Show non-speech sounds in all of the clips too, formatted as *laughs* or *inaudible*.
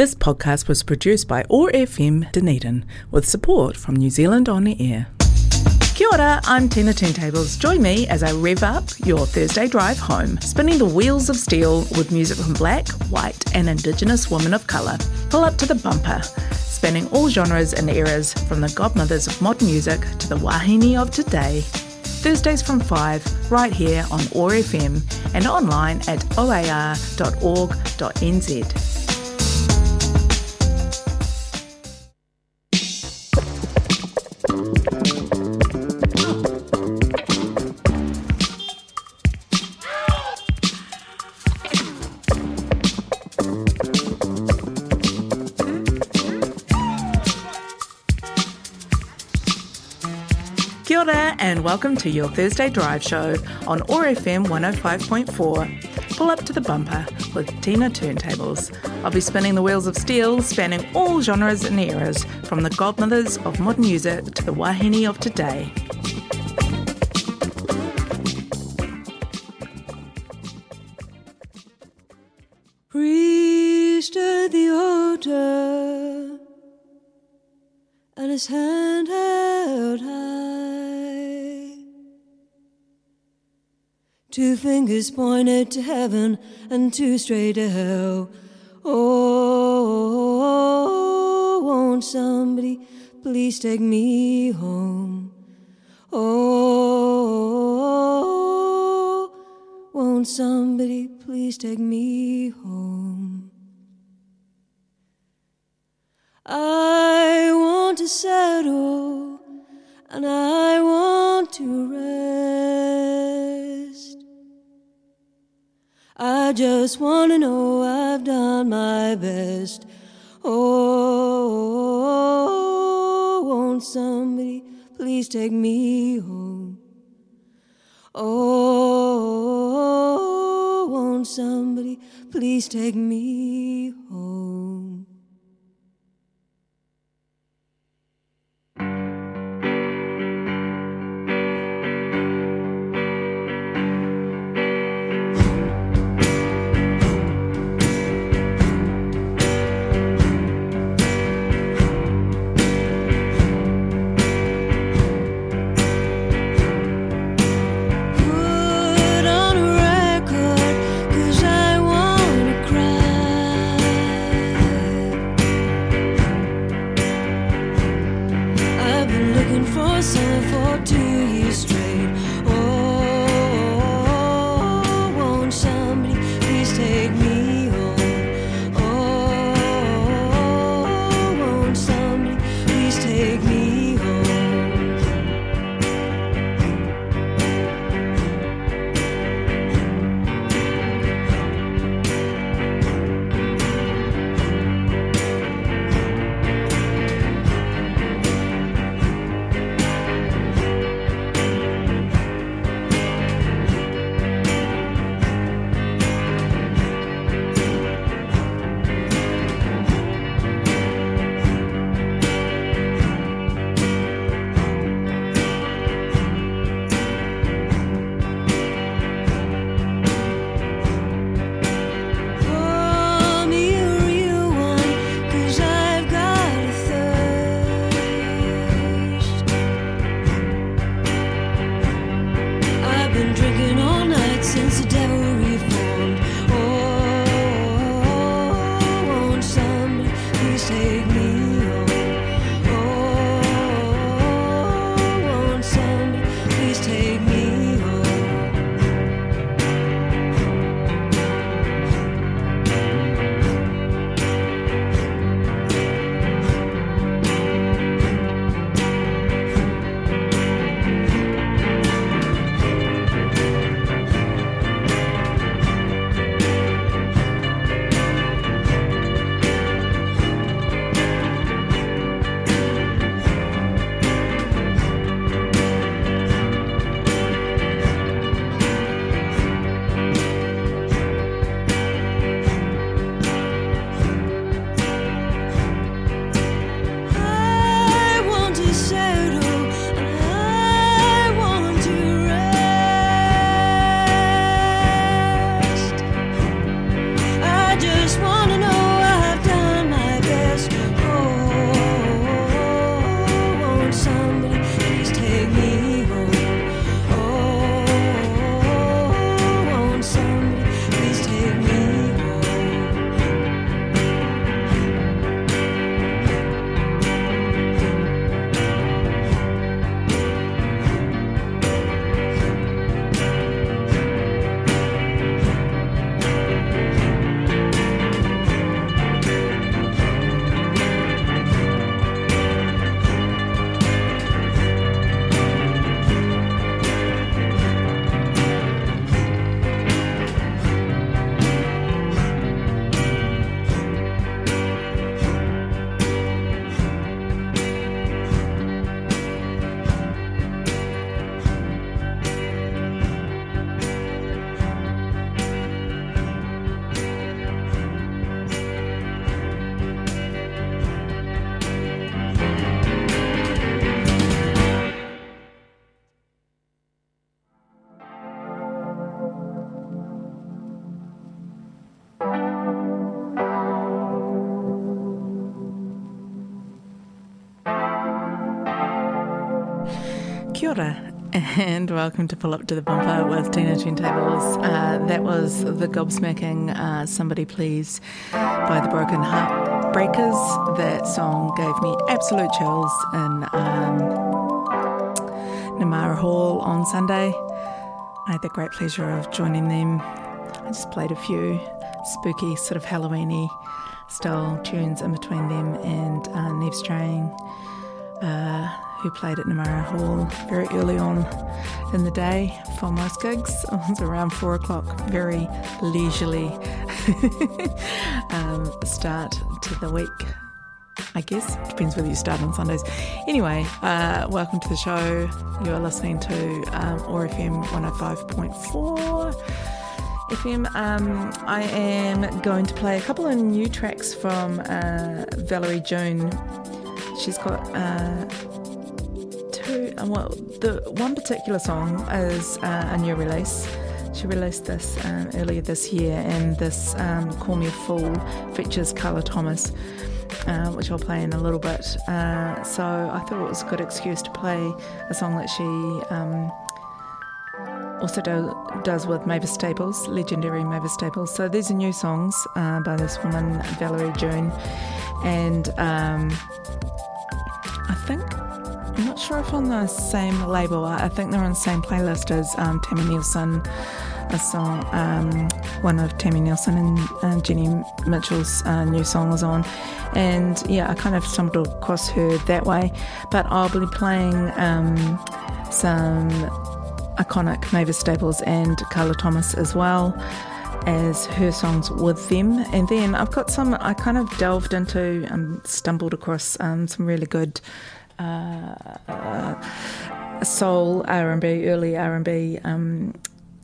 This podcast was produced by OAR FM Dunedin with support from New Zealand On Air. Kia ora, I'm Tina Turntables. Join me as I rev up your Thursday drive home, spinning the wheels of steel with music from black, white, and Indigenous women of colour. Pull up to the bumper, spanning all genres and eras from the godmothers of modern music to the wahine of today. Thursdays from 5, right here on OAR FM and online at oar.org.nz. and welcome to your Thursday Drive Show on OAR FM 105.4. Pull up to the bumper with Tina Turntables. I'll be spinning the wheels of steel, spanning all genres and eras, from the godmothers of modern music to the wahine of today. Priest at the altar, and his hand held high. Two fingers pointed to heaven and two straight to hell. Oh, won't somebody please take me home? Oh, won't somebody please take me home? I want to settle and I want to rest. I just want to know I've done my best. Oh, won't somebody please take me home? Oh, won't somebody please take me home? Welcome to Pull Up to the Bumper with Tina Turntables. Uh, that was the gobsmacking uh, Somebody Please by the Broken Heart Breakers. That song gave me absolute chills in um, Namara Hall on Sunday. I had the great pleasure of joining them. I just played a few spooky, sort of Halloweeny style tunes in between them and uh, Neve Straying. Uh, who played at Namara Hall very early on in the day for most gigs. *laughs* It was around four o'clock, very leisurely *laughs* um, start to the week. I guess depends whether you start on Sundays. Anyway, uh, welcome to the show. You are listening to um, OAR FM 105.4. FM. Um, I am going to play a couple of new tracks from uh, Valerie June. She's got uh, uh, well, the one particular song is uh, a new release. She released this um, earlier this year, and this um, Call Me a Fool features Carla Thomas, uh, which I'll play in a little bit. Uh, so I thought it was a good excuse to play a song that she um, also do, does with Mavis Staples, legendary Mavis Staples. So these are new songs uh, by this woman, Valerie June, and um, I think I'm not sure if on the same label. I think they're on the same playlist as um, Tami Neilson, a song, um, one of Tami Neilson and uh, Jenny Mitchell's uh, new song was on. And yeah, I kind of stumbled across her that way. But I'll be playing um, some iconic Mavis Staples and Carla Thomas as well as her songs with them. And then I've got some, I kind of delved into and stumbled across um, some really good soul R&B, early R&B um,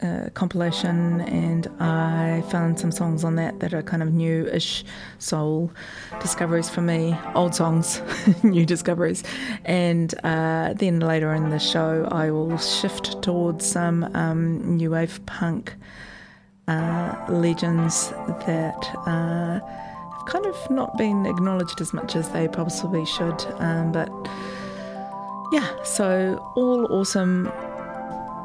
uh, compilation, and I found some songs on that that are kind of new-ish soul discoveries for me, old songs, *laughs* new discoveries, and uh, then later in the show I will shift towards some um, new wave punk uh, legends that uh, have kind of not been acknowledged as much as they possibly should, um, but yeah, so all awesome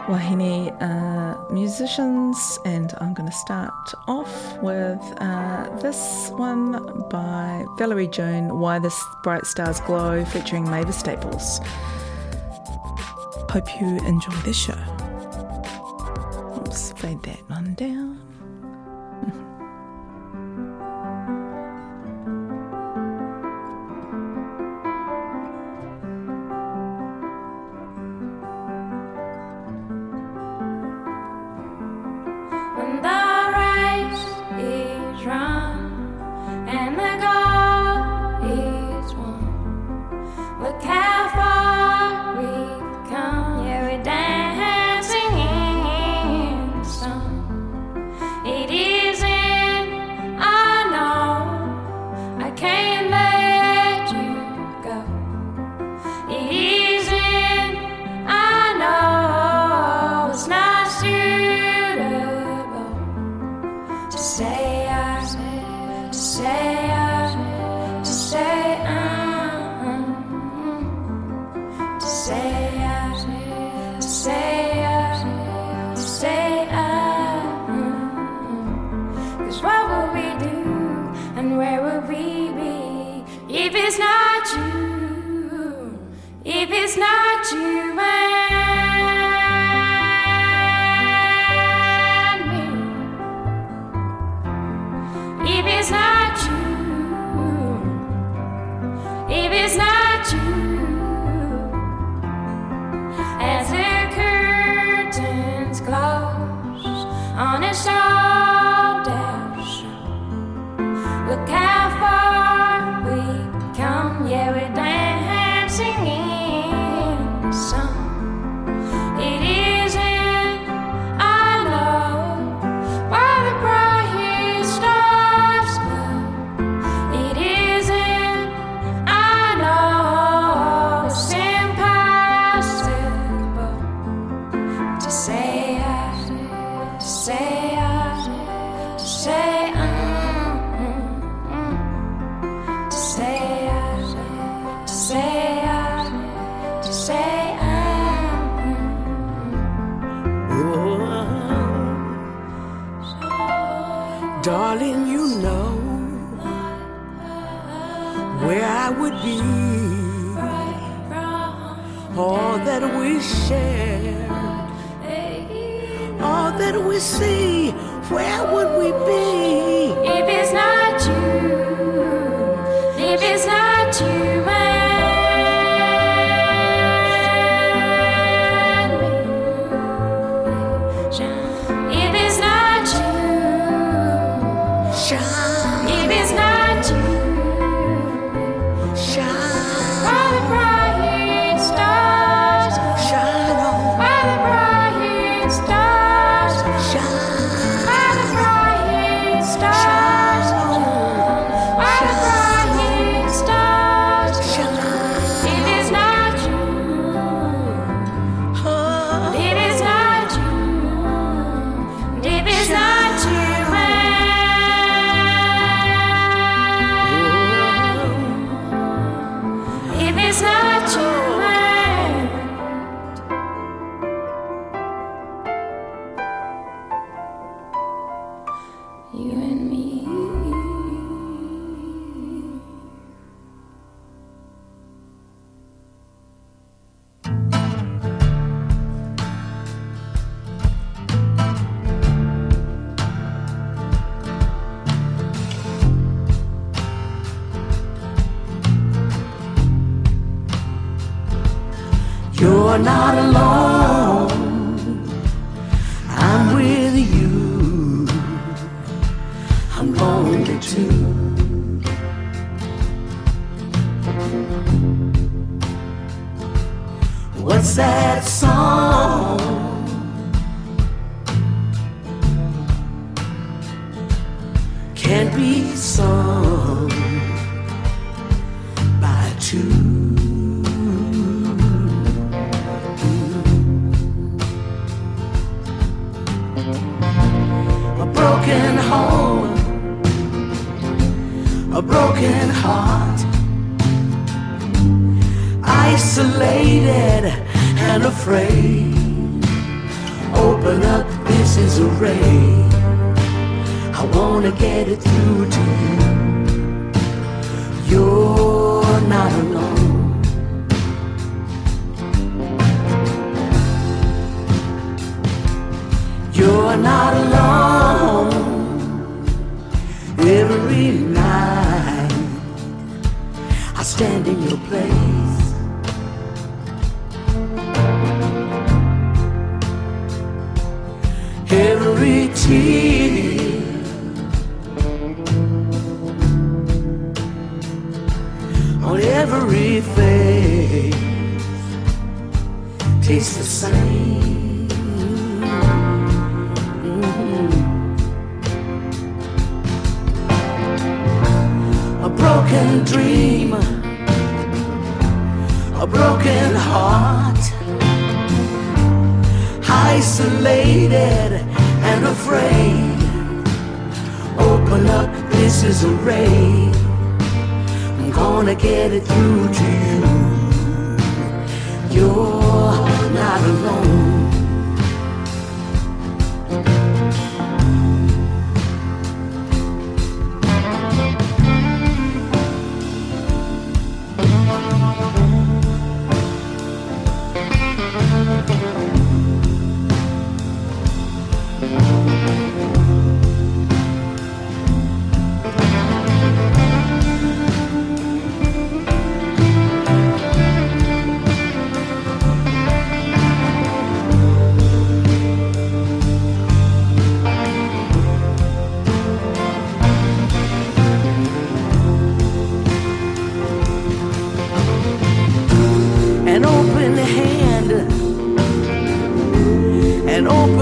Wahine uh, musicians, and I'm going to start off with uh, this one by Valerie June Why the Bright Stars Glow, featuring Mavis Staples. Hope you enjoy this show. Oops, fade that one down.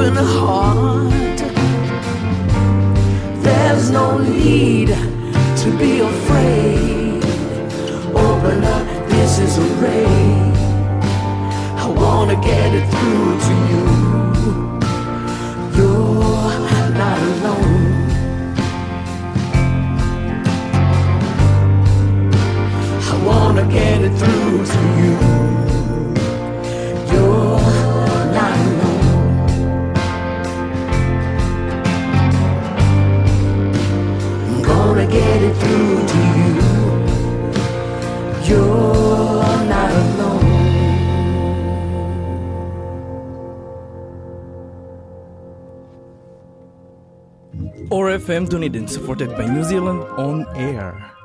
An open heart. I'm Dunedin, supported by New Zealand On Air.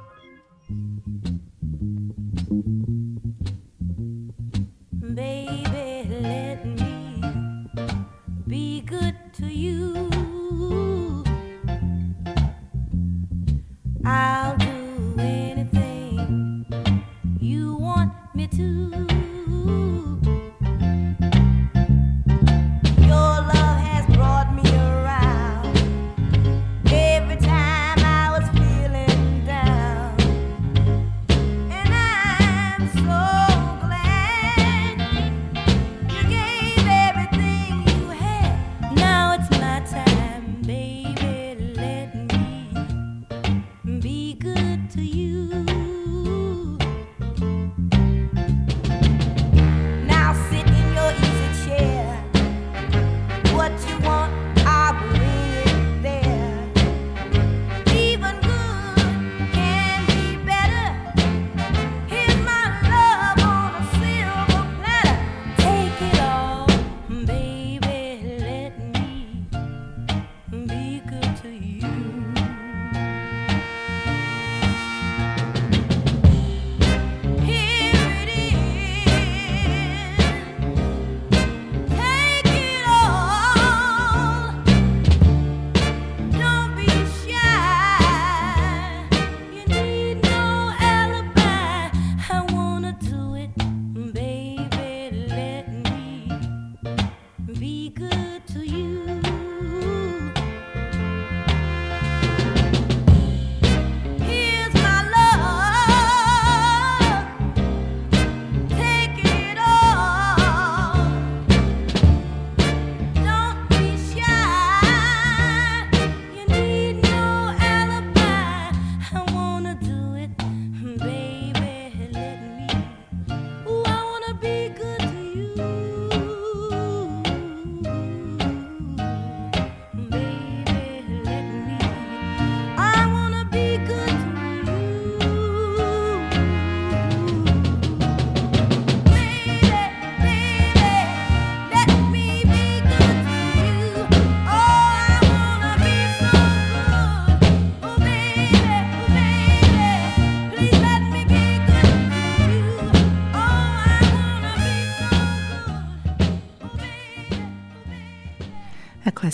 to you.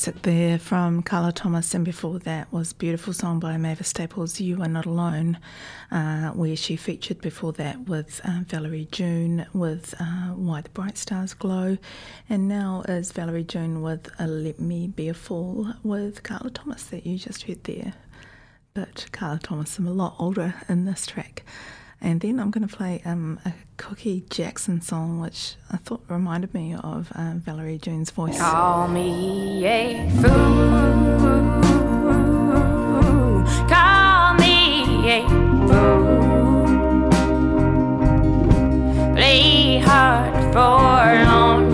classic there from Carla Thomas, and before that was beautiful song by Mavis Staples, "You Are Not Alone," uh, where she featured before that with uh, Valerie June with uh, "Why the Bright Stars Glow," and now is Valerie June with uh, "Let Me Be a Fool" with Carla Thomas that you just heard there. But Carla Thomas, I'm a lot older in this track. And then I'm going to play um, a Cookie Jackson song, which I thought reminded me of uh, Valerie June's voice. Call me a fool. Call me a fool. Play hard for long.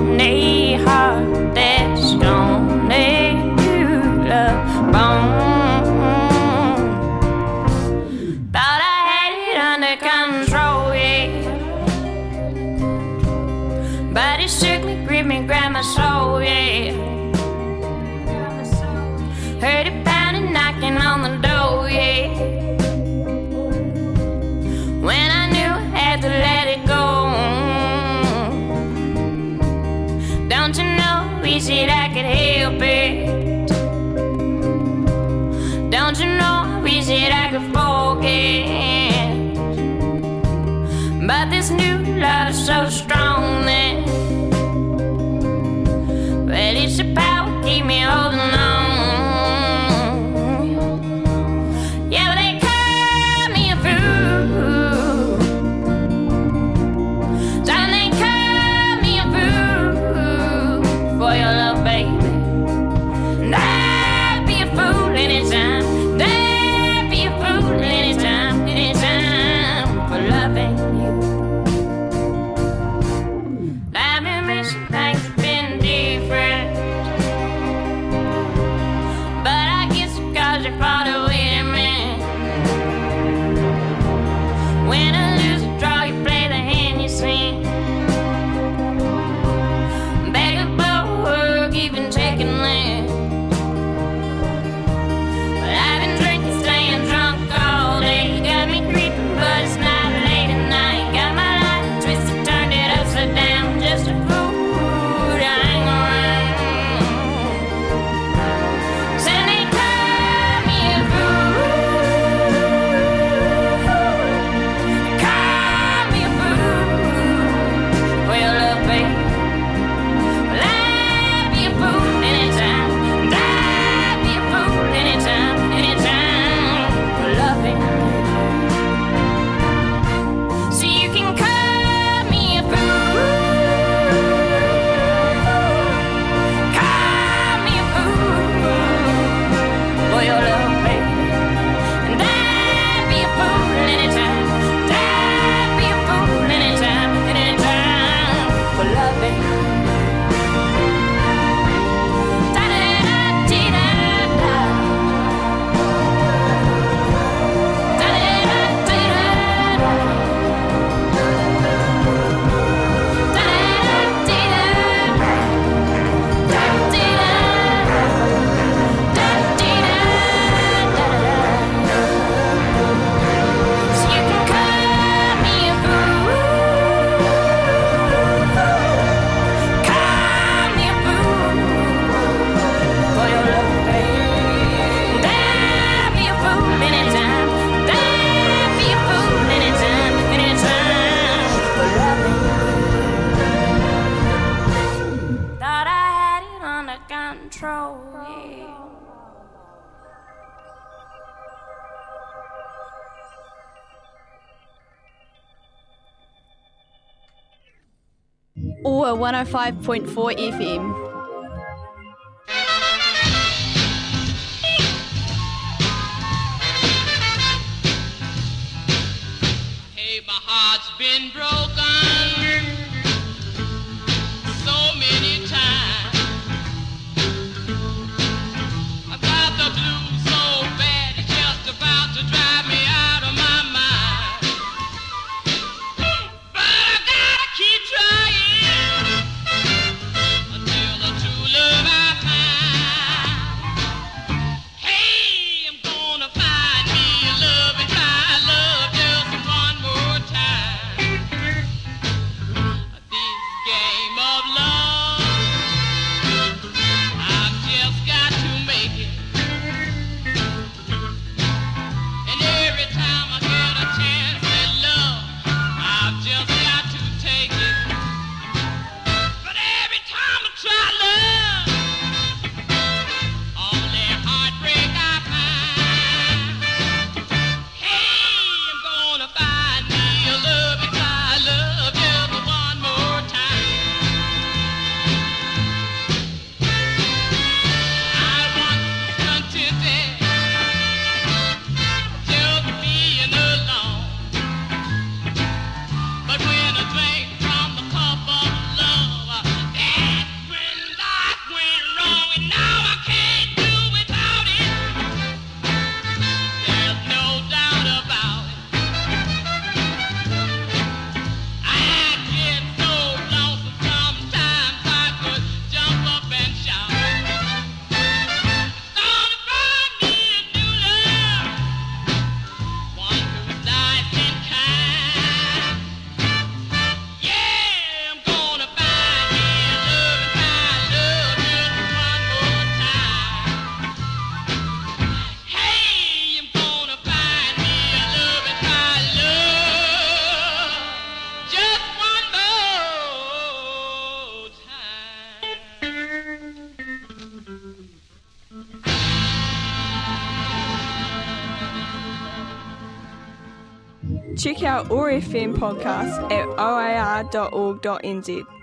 105.4 FM. Out OAR FM podcast at oar.org.nz.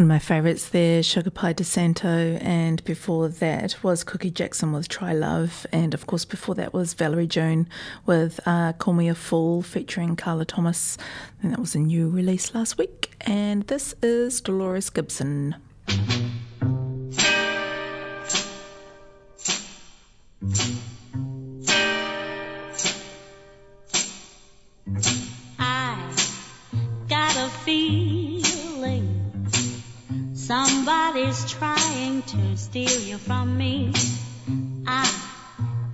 One of my favourites there, Sugar Pie DeSanto, and before that was Cookie Jackson with Try Love, and of course before that was Valerie June with uh, Call Me a Fool featuring Carla Thomas, and that was a new release last week. And this is Dolores Gibson. Somebody's trying to steal you from me. I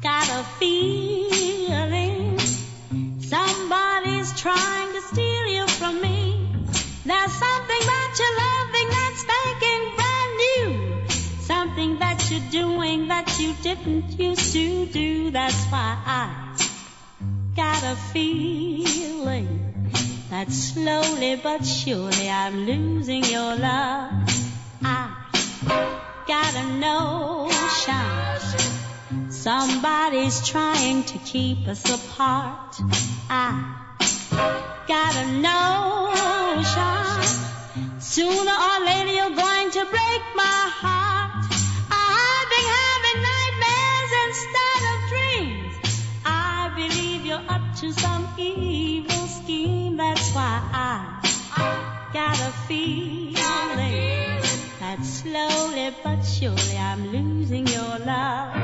got a feeling somebody's trying to steal you from me. There's something about your loving that's spanking brand new. Something that you're doing that you didn't used to do. That's why I got a feeling that slowly but surely I'm losing your love. Got a notion somebody's trying to keep us apart. I got a notion sooner or later you're going to break my heart. I've been having nightmares instead of dreams. I believe you're up to some evil scheme. That's why I got a feeling slowly but surely I'm losing your love.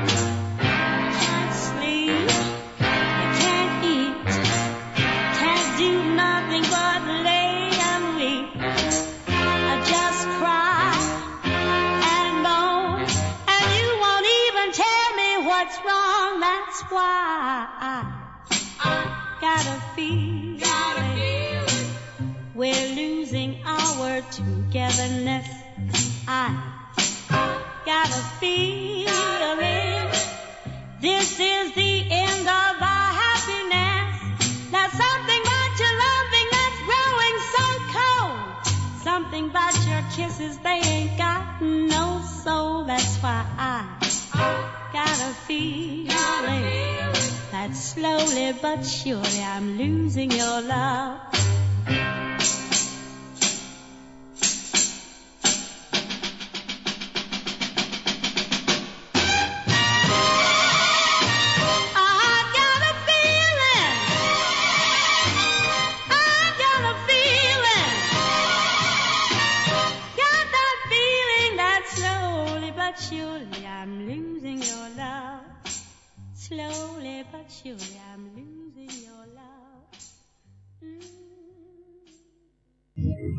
Can't sleep, can't eat, can't do nothing but lay and weep. I just cry and moan, and you won't even tell me what's wrong. That's why I got a feeling we're losing our togetherness. I got a feeling this is the end of our happiness. There's something about your loving that's growing so cold. Something about your kisses, they ain't got no soul. That's why I got a feeling that slowly but surely I'm losing your love.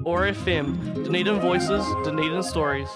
OAR FM, Dunedin Voices, Dunedin Stories.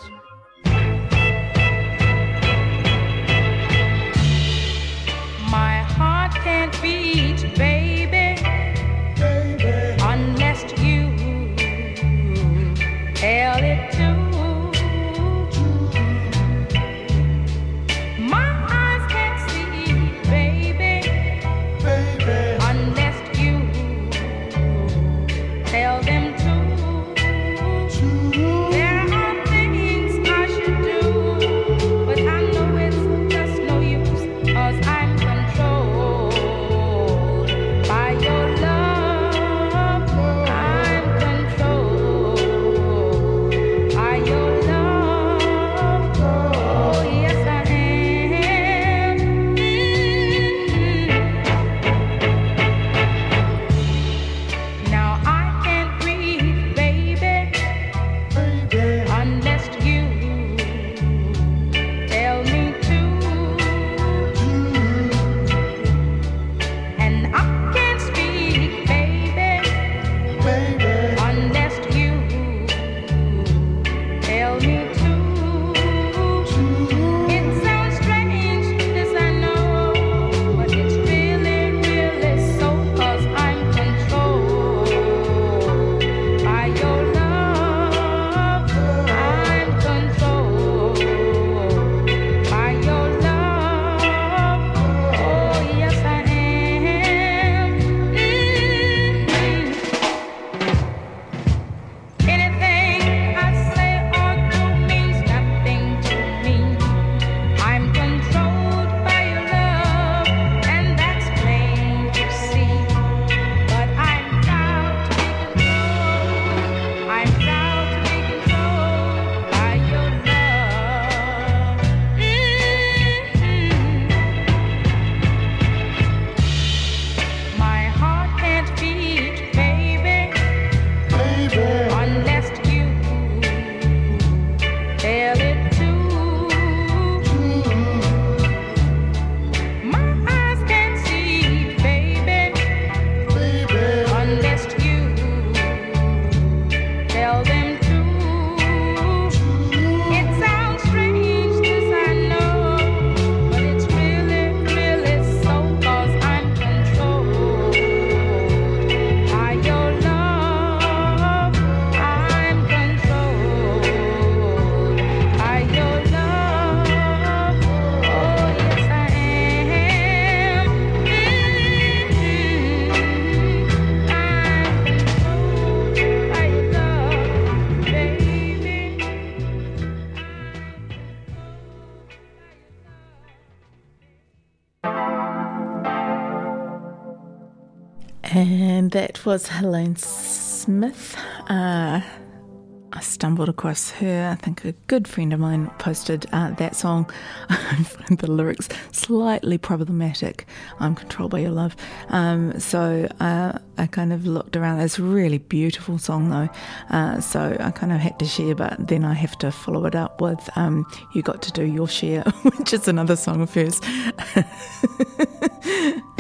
was Helene Smith. Uh, I stumbled across her. I think a good friend of mine posted uh, that song. *laughs* The lyrics slightly problematic. I'm controlled by your love. Um, so uh, I kind of looked around. It's a really beautiful song, though. Uh, so I kind of had to share, but then I have to follow it up with um, You Got to Do Your Share, *laughs* which is another song of hers. *laughs*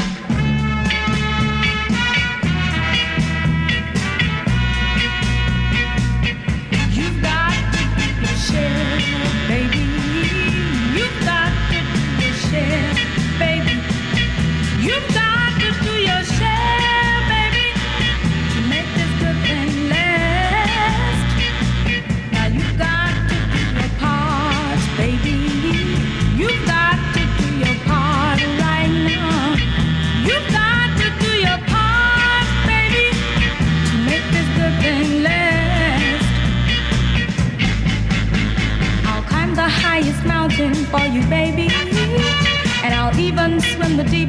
you, baby. And I'll even swim the deep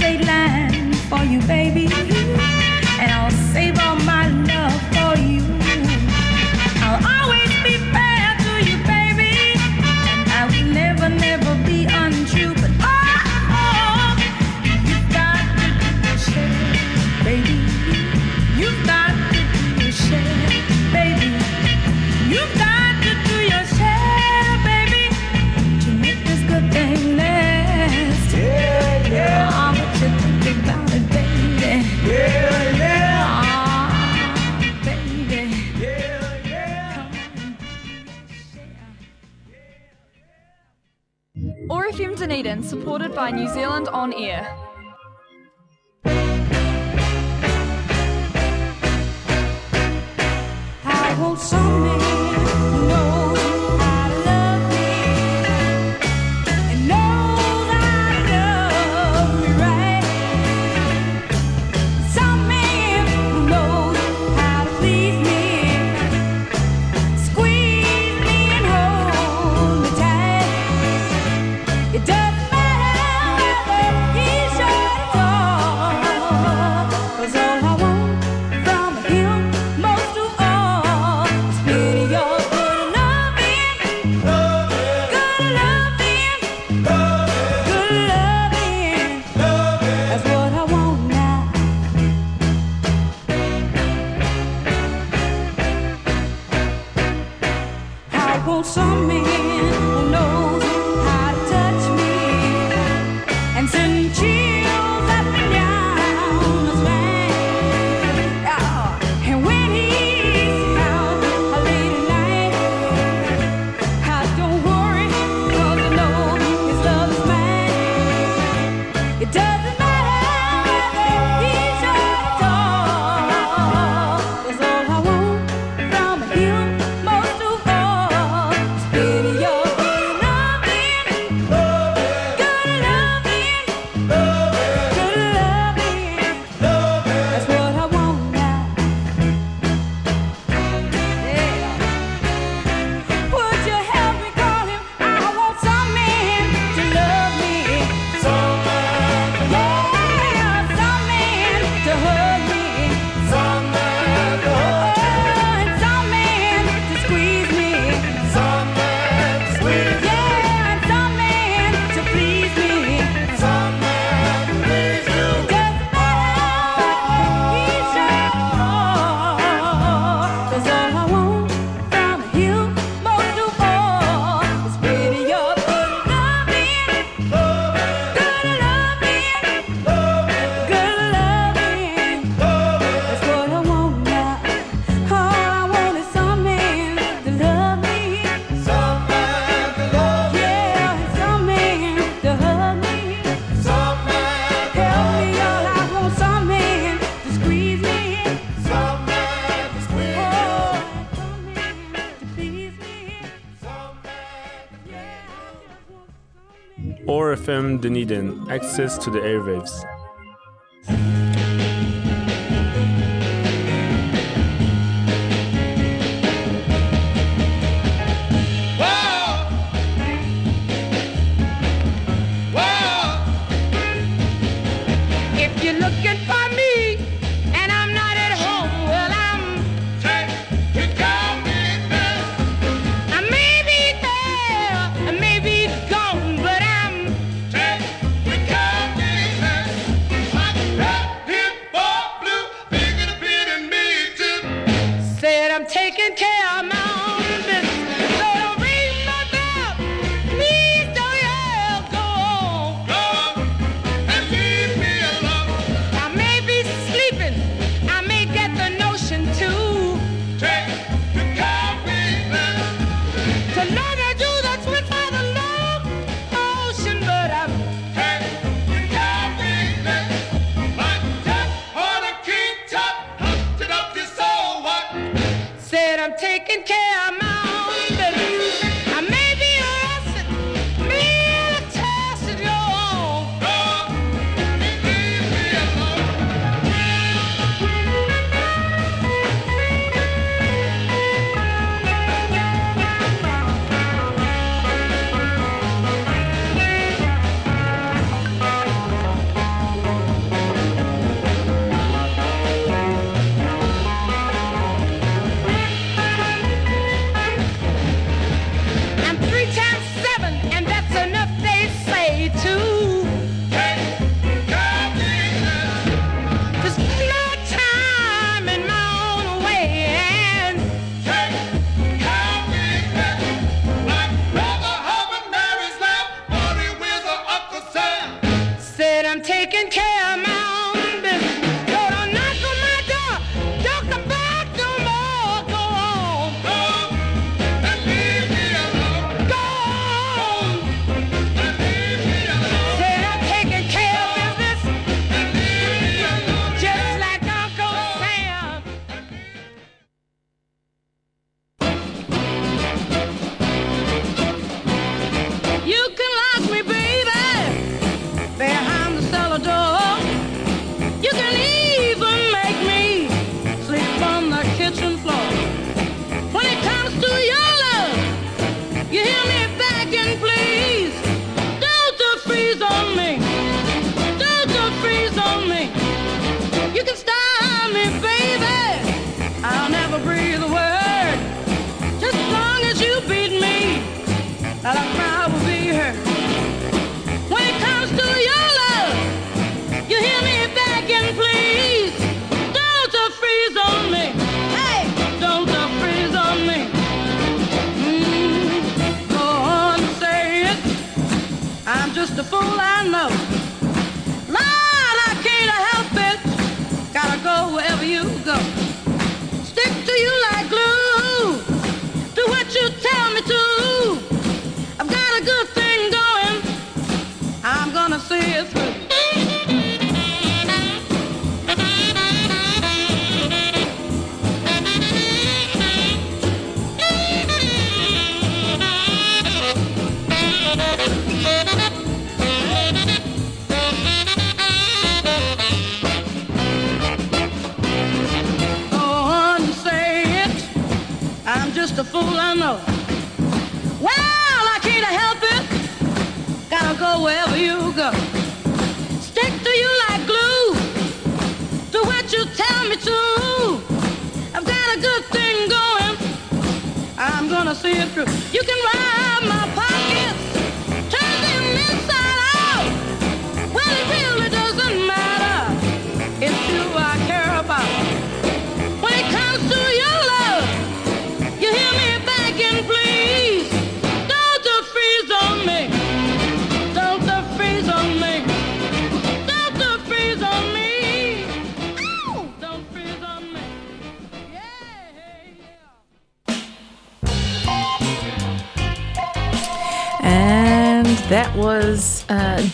straight line for you, baby. supported by New Zealand On Air. cheese. Dunedin, access to the airwaves.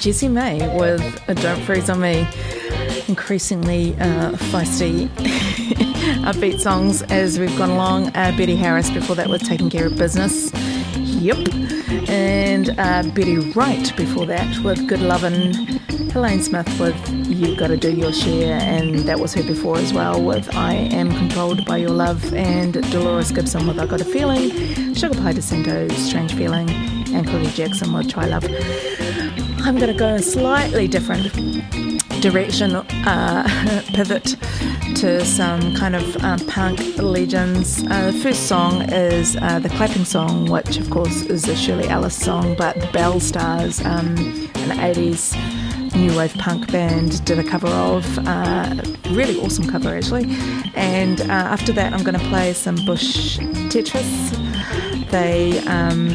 Jessie May with a Don't Freeze on Me. Increasingly uh, feisty *laughs* upbeat songs as we've gone along. Uh, Betty Harris before that was Taking Care of Business. Yep. and uh, Betty Wright before that with Good Lovin', Helene Smith with You've Gotta Do Your Share, and that was her before as well with I Am Controlled by Your Love, and Dolores Gibson with I Got a Feeling, Sugar Pie DeSanto, Strange Feeling, and Cookie Jackson with Try Love. I'm going to go a slightly different direction, uh, *laughs* pivot to some kind of uh, punk legends. Uh, the first song is uh, the Clapping Song, which of course is a Shirley Ellis song, but the Belle Stars, um, an 80s new wave punk band, did a cover of. Uh, really awesome cover, actually. And uh, after that, I'm going to play some Bush Tetras. They, um,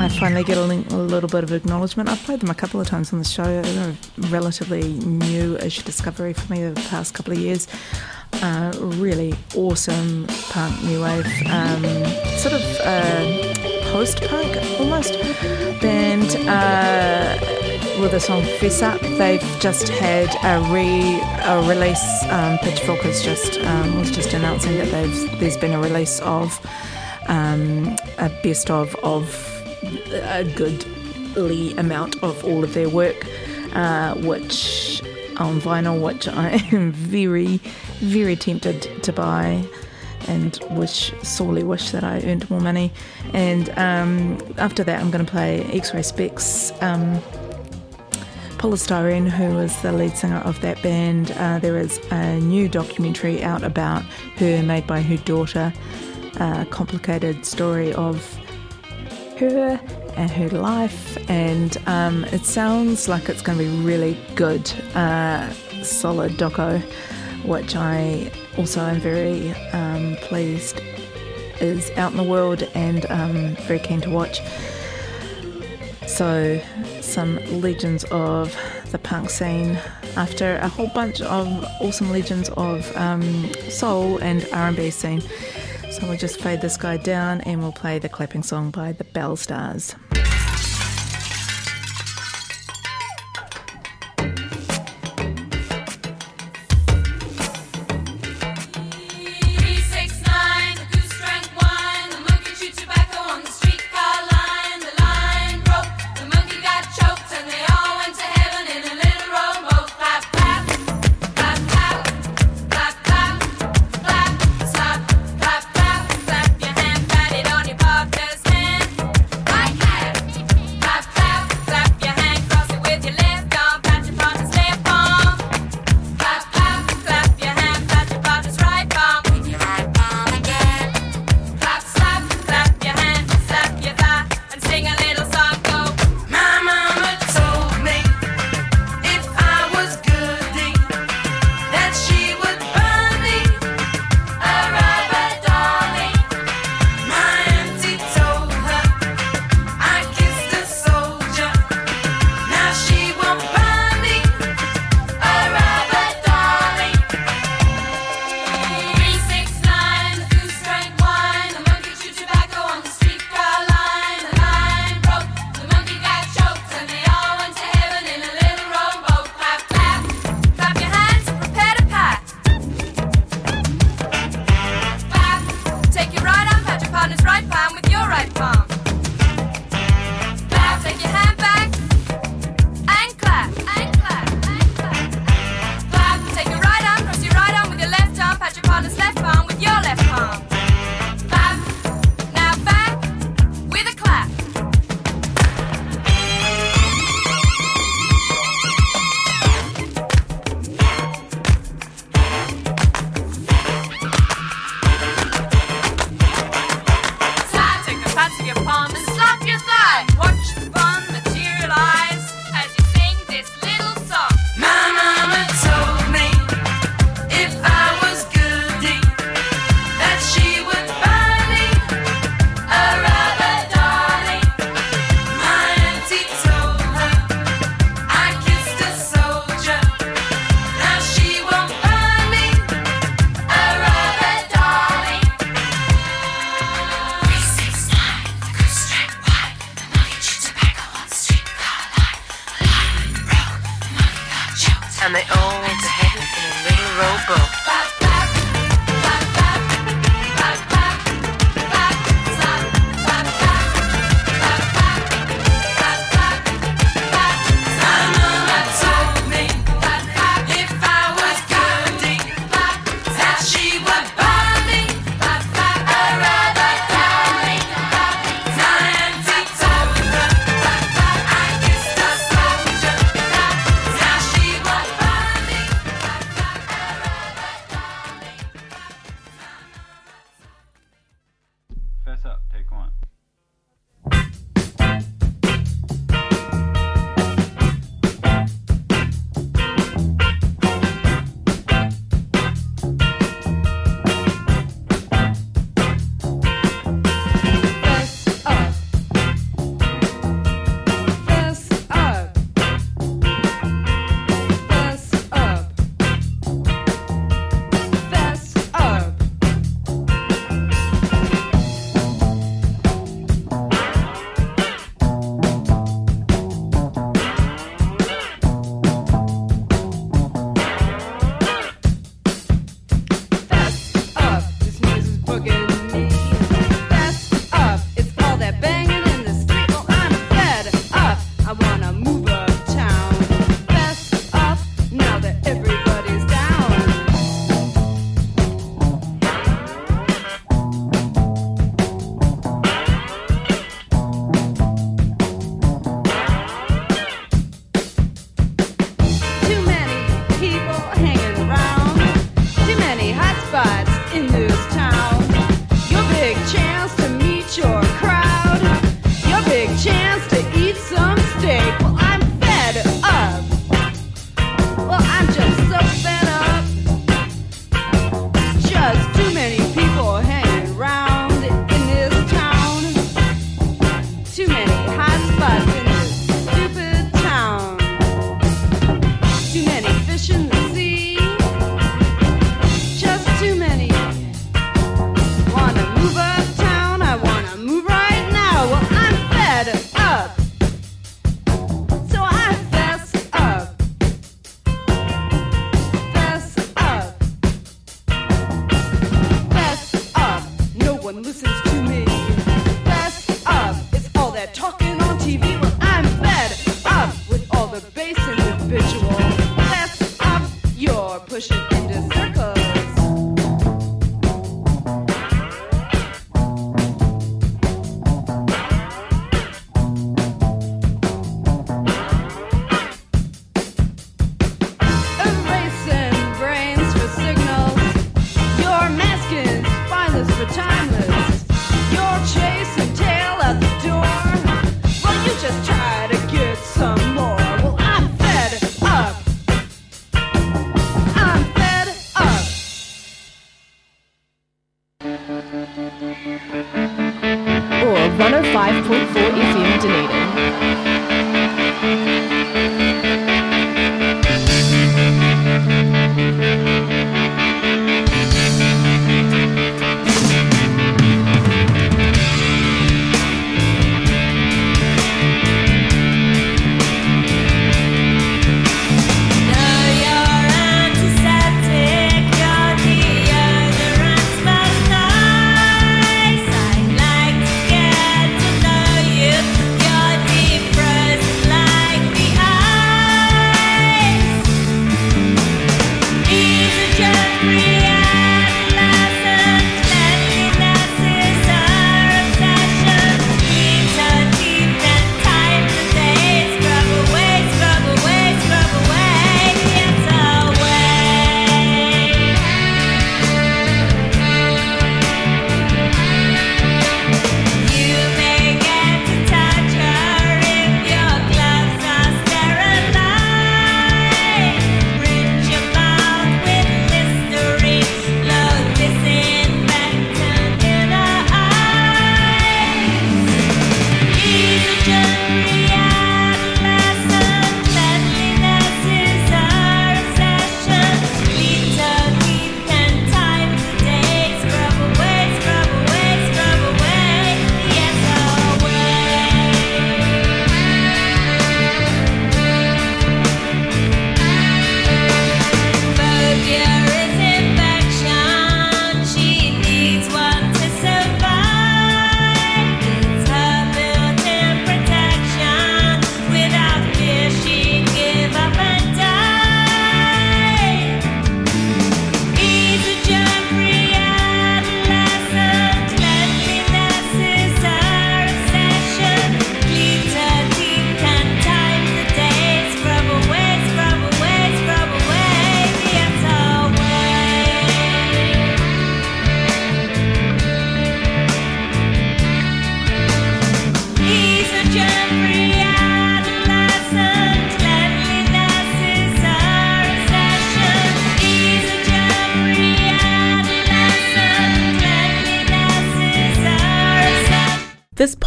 I finally get a, link, a, little bit of acknowledgement. I've played them a couple of times on the show. They're relatively new-ish discovery for me over the past couple of years. Uh, really awesome punk new wave, um, sort of uh, post-punk almost band uh, with the song "Fess Up." They've just had a re a release. Um, Pitchfork has just um, was just announcing that they've there's been a release of um, a best of of a goodly amount of all of their work, uh, which on vinyl, which *laughs* I am very, very tempted to buy and wish sorely wish that I earned more money. And um, after that, I'm going to play X-Ray Spex. Um, Poly Styrene, who was the lead singer of that band, uh, there is a new documentary out about her made by her daughter. A complicated story of her and her life, and um, it sounds like it's going to be really good, uh, solid doco, which I also am very um, pleased is out in the world and um, very keen to watch. So, some legends of the punk scene after a whole bunch of awesome legends of um, soul and R&B scene. So we'll just fade this guy down and we'll play the clapping song by the Belle Stars.